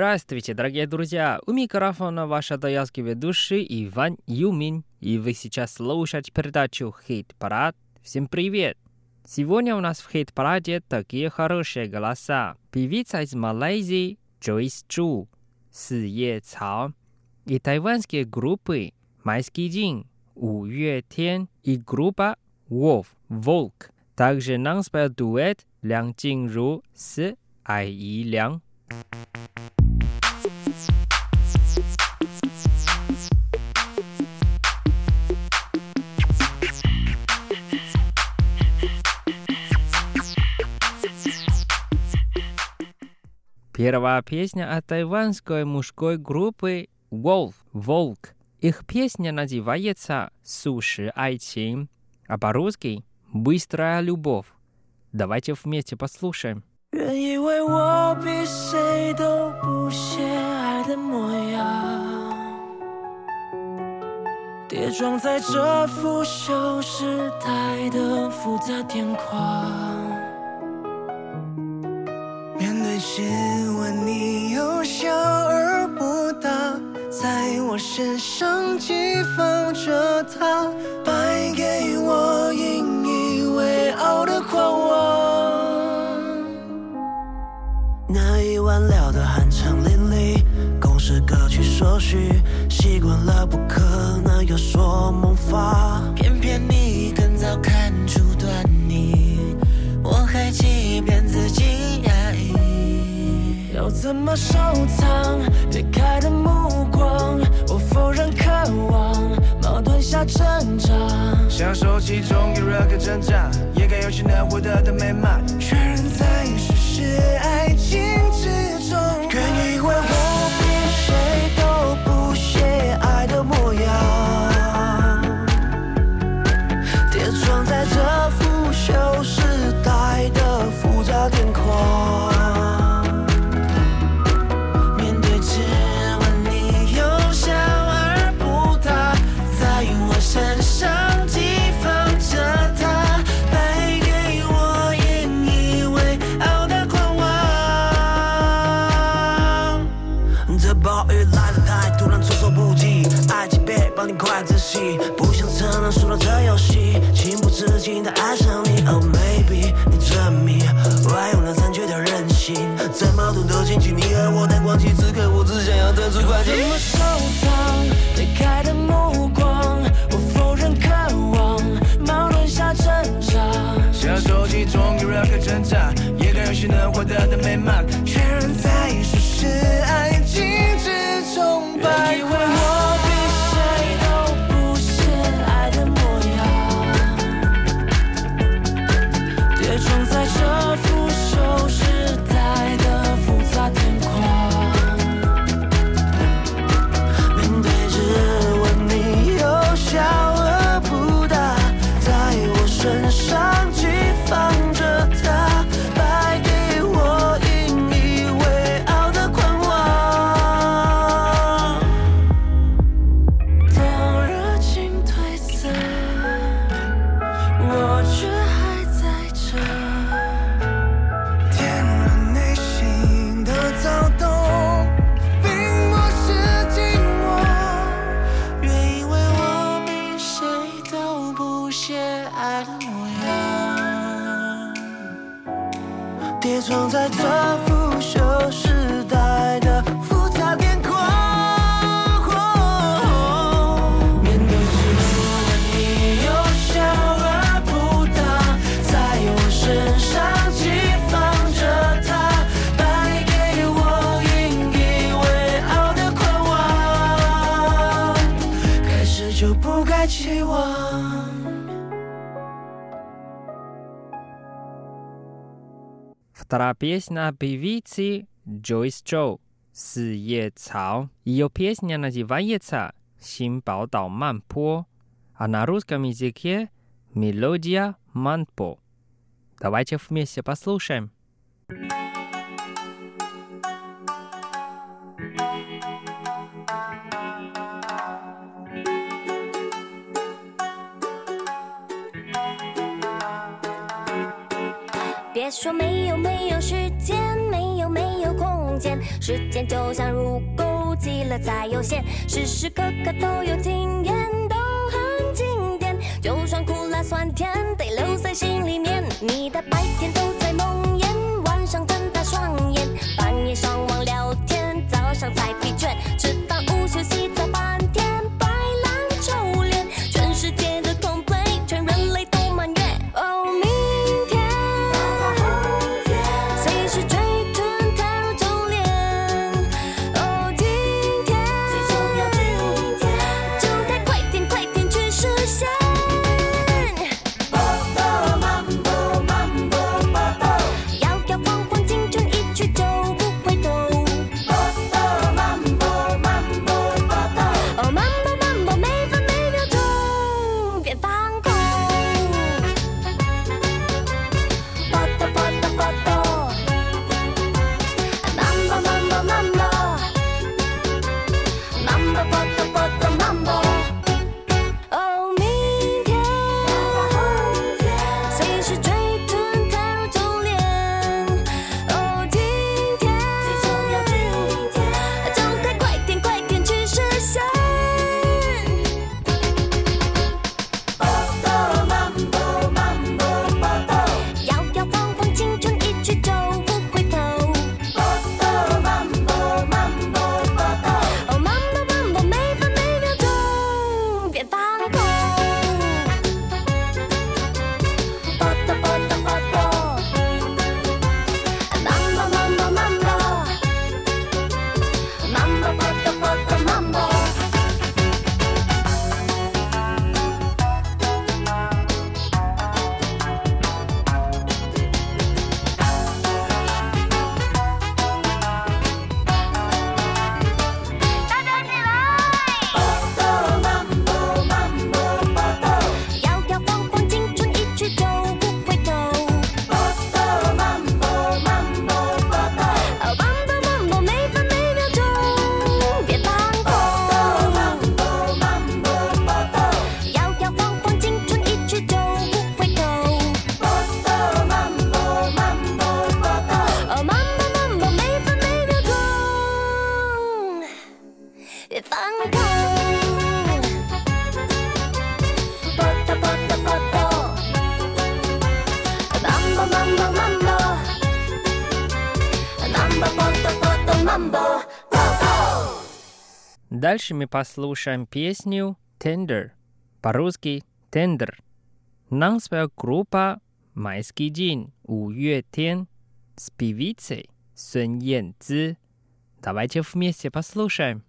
Здравствуйте, дорогие друзья! У микрофона ваш адаялский ведущий Иван Юмин. И вы сейчас слушаете передачу «Хит-парад». Всем привет! Сегодня у нас в хит-параде такие хорошие голоса. Певица из Малайзии Джойс Чу, Си Е Цао и тайванские группы Майский день, У Юэ Тен и группа Wolf, Волк. Также нам спел дуэт Лян Джинру с Ай И Лян. Первая песня от тайванской мужской группы Wolf, Волк. Их песня называется «Суши Айчин», а по-русски «Быстрая любовь». Давайте вместе послушаем. 原以为我比谁都不屑爱的模样，跌撞在这腐朽时代的复杂天框。面对质问， 你又笑而不答，在我身上激放着它，败给我引以为傲的狂妄。那一晚聊得酣畅淋漓，共识歌曲所需，习惯了不可能有所萌发，偏偏你更早看出端倪，我还欺骗自己。怎么收藏别开的目光？我否认渴望，矛盾下挣扎，享受其中有热个挣扎，也该有些能获得的美满，确认在世是爱。偷偷的心情，你而我难关起，此刻我只想要得出快递。怎么收藏离开的目光？我否认渴望，矛盾下挣扎。小收集终于绕开挣扎，也该有些能获得的美满。确认在说是爱情之中徘徊。真实 Вторая песня певицы Джойс Чоу «Си Е Цао». Ее песня называется «Син Бао Дао Ман По», а на русском языке «Мелодия Манпо». Давайте вместе послушаем. 时间没有没有空间，时间就像入沟急了才有限，时时刻刻都有经验，都很经典。就算苦辣酸甜，得留在心里面。你的白天都。Дальше мы послушаем песню «Tender», по-русски «Tender». Нам спела группа «Майский день» «У Тен» с певицей Сун Ян Давайте вместе послушаем.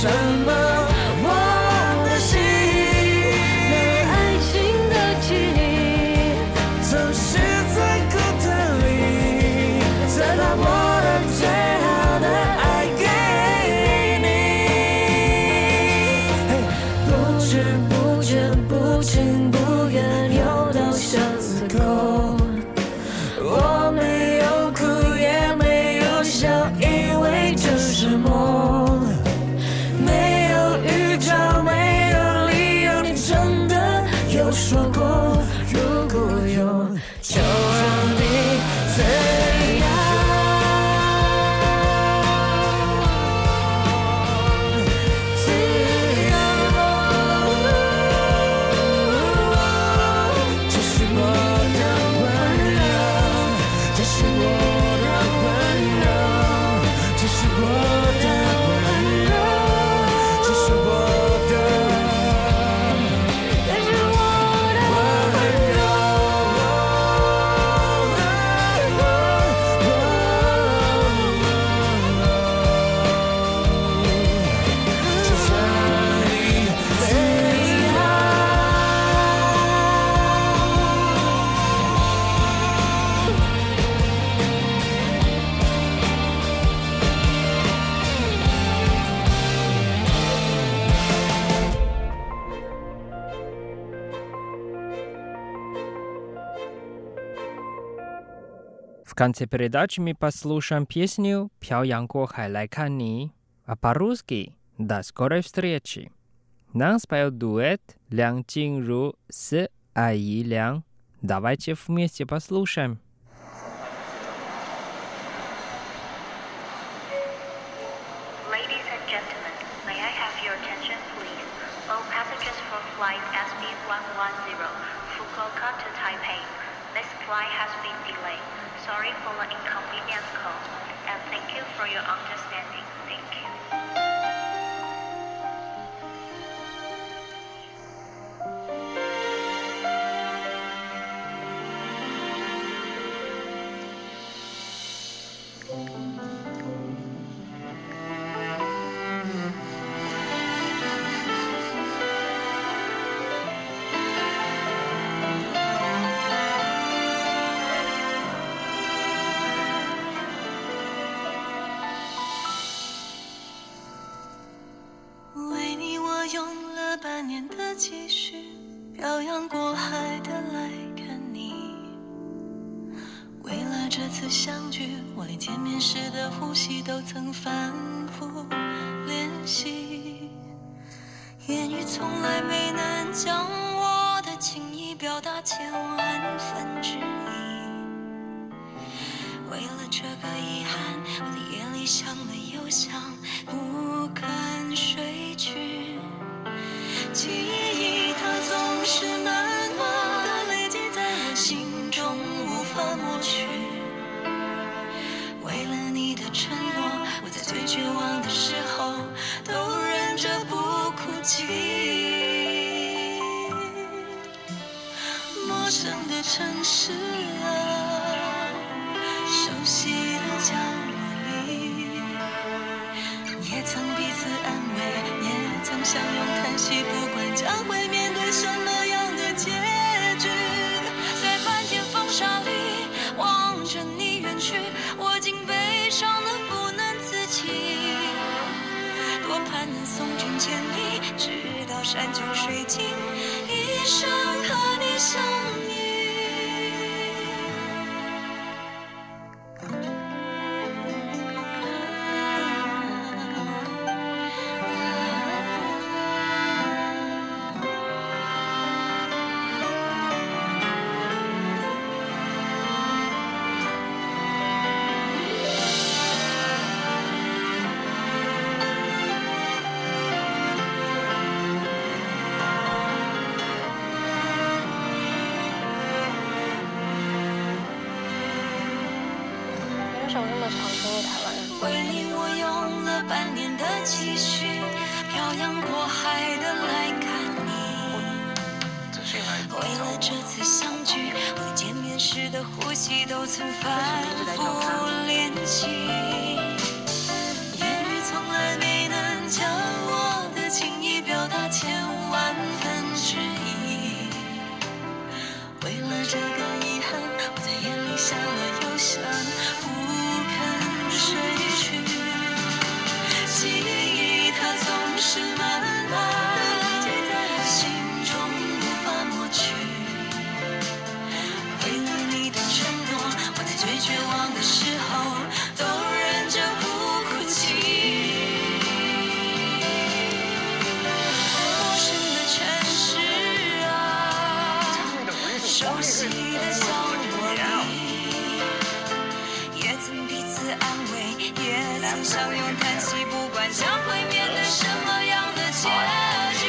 什么 So конце передачи мы послушаем песню «Пяо Янго Хай Кани», а по-русски «До скорой встречи». Нам споет дуэт Лян Чинру с Аи Лян. Давайте вместе послушаем. Flight SB110, Fukuoka to Taipei. This flight has been delayed. Sorry for the inconvenience caused, and thank you for your understanding. Thank you. 次相聚，我连见面时的呼吸都曾反复练习。言语从来没能将我的情意表达千万分之一。为了这个遗憾，我在夜里想了又想，不曾彼此安慰，也曾相拥叹息，不管将会面对什么样的结局，在漫天风沙里望着你远去，我竟悲伤的不能自己。多盼能送君千里，直到山穷水尽，一生和你相的积蓄，漂洋过海的来看你。为了这次相聚，我连见面时的呼吸都曾反复练习。你的笑容，我也也曾彼此安慰，也曾相拥叹息，不管将会面对什么样的结局。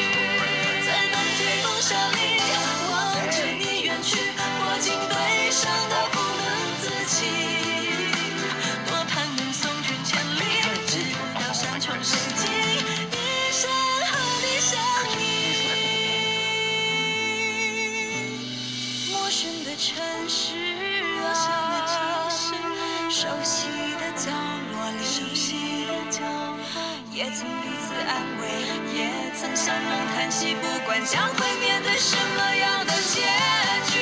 也曾彼此安慰，也曾相拥叹息，不管将会面对什么样的结局，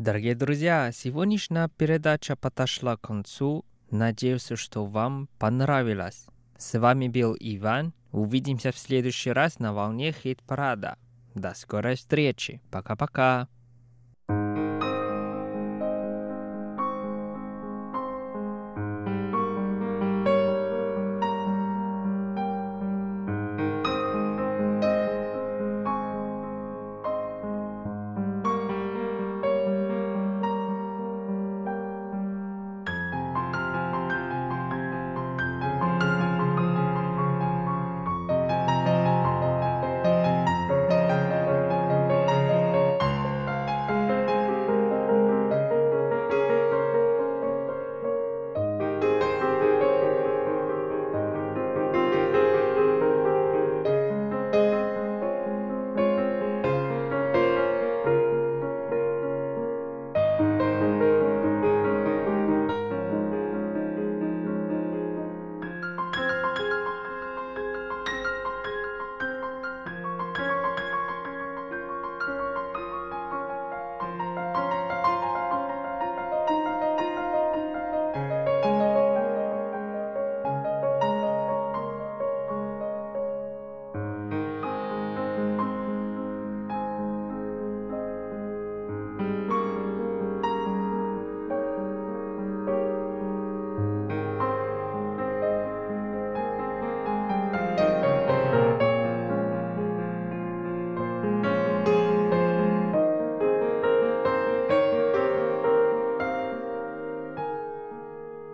Дорогие друзья, сегодняшняя передача подошла к концу. Надеюсь, что вам понравилось. С вами был Иван. Увидимся в следующий раз на волне хит-парада. До скорой встречи. Пока-пока.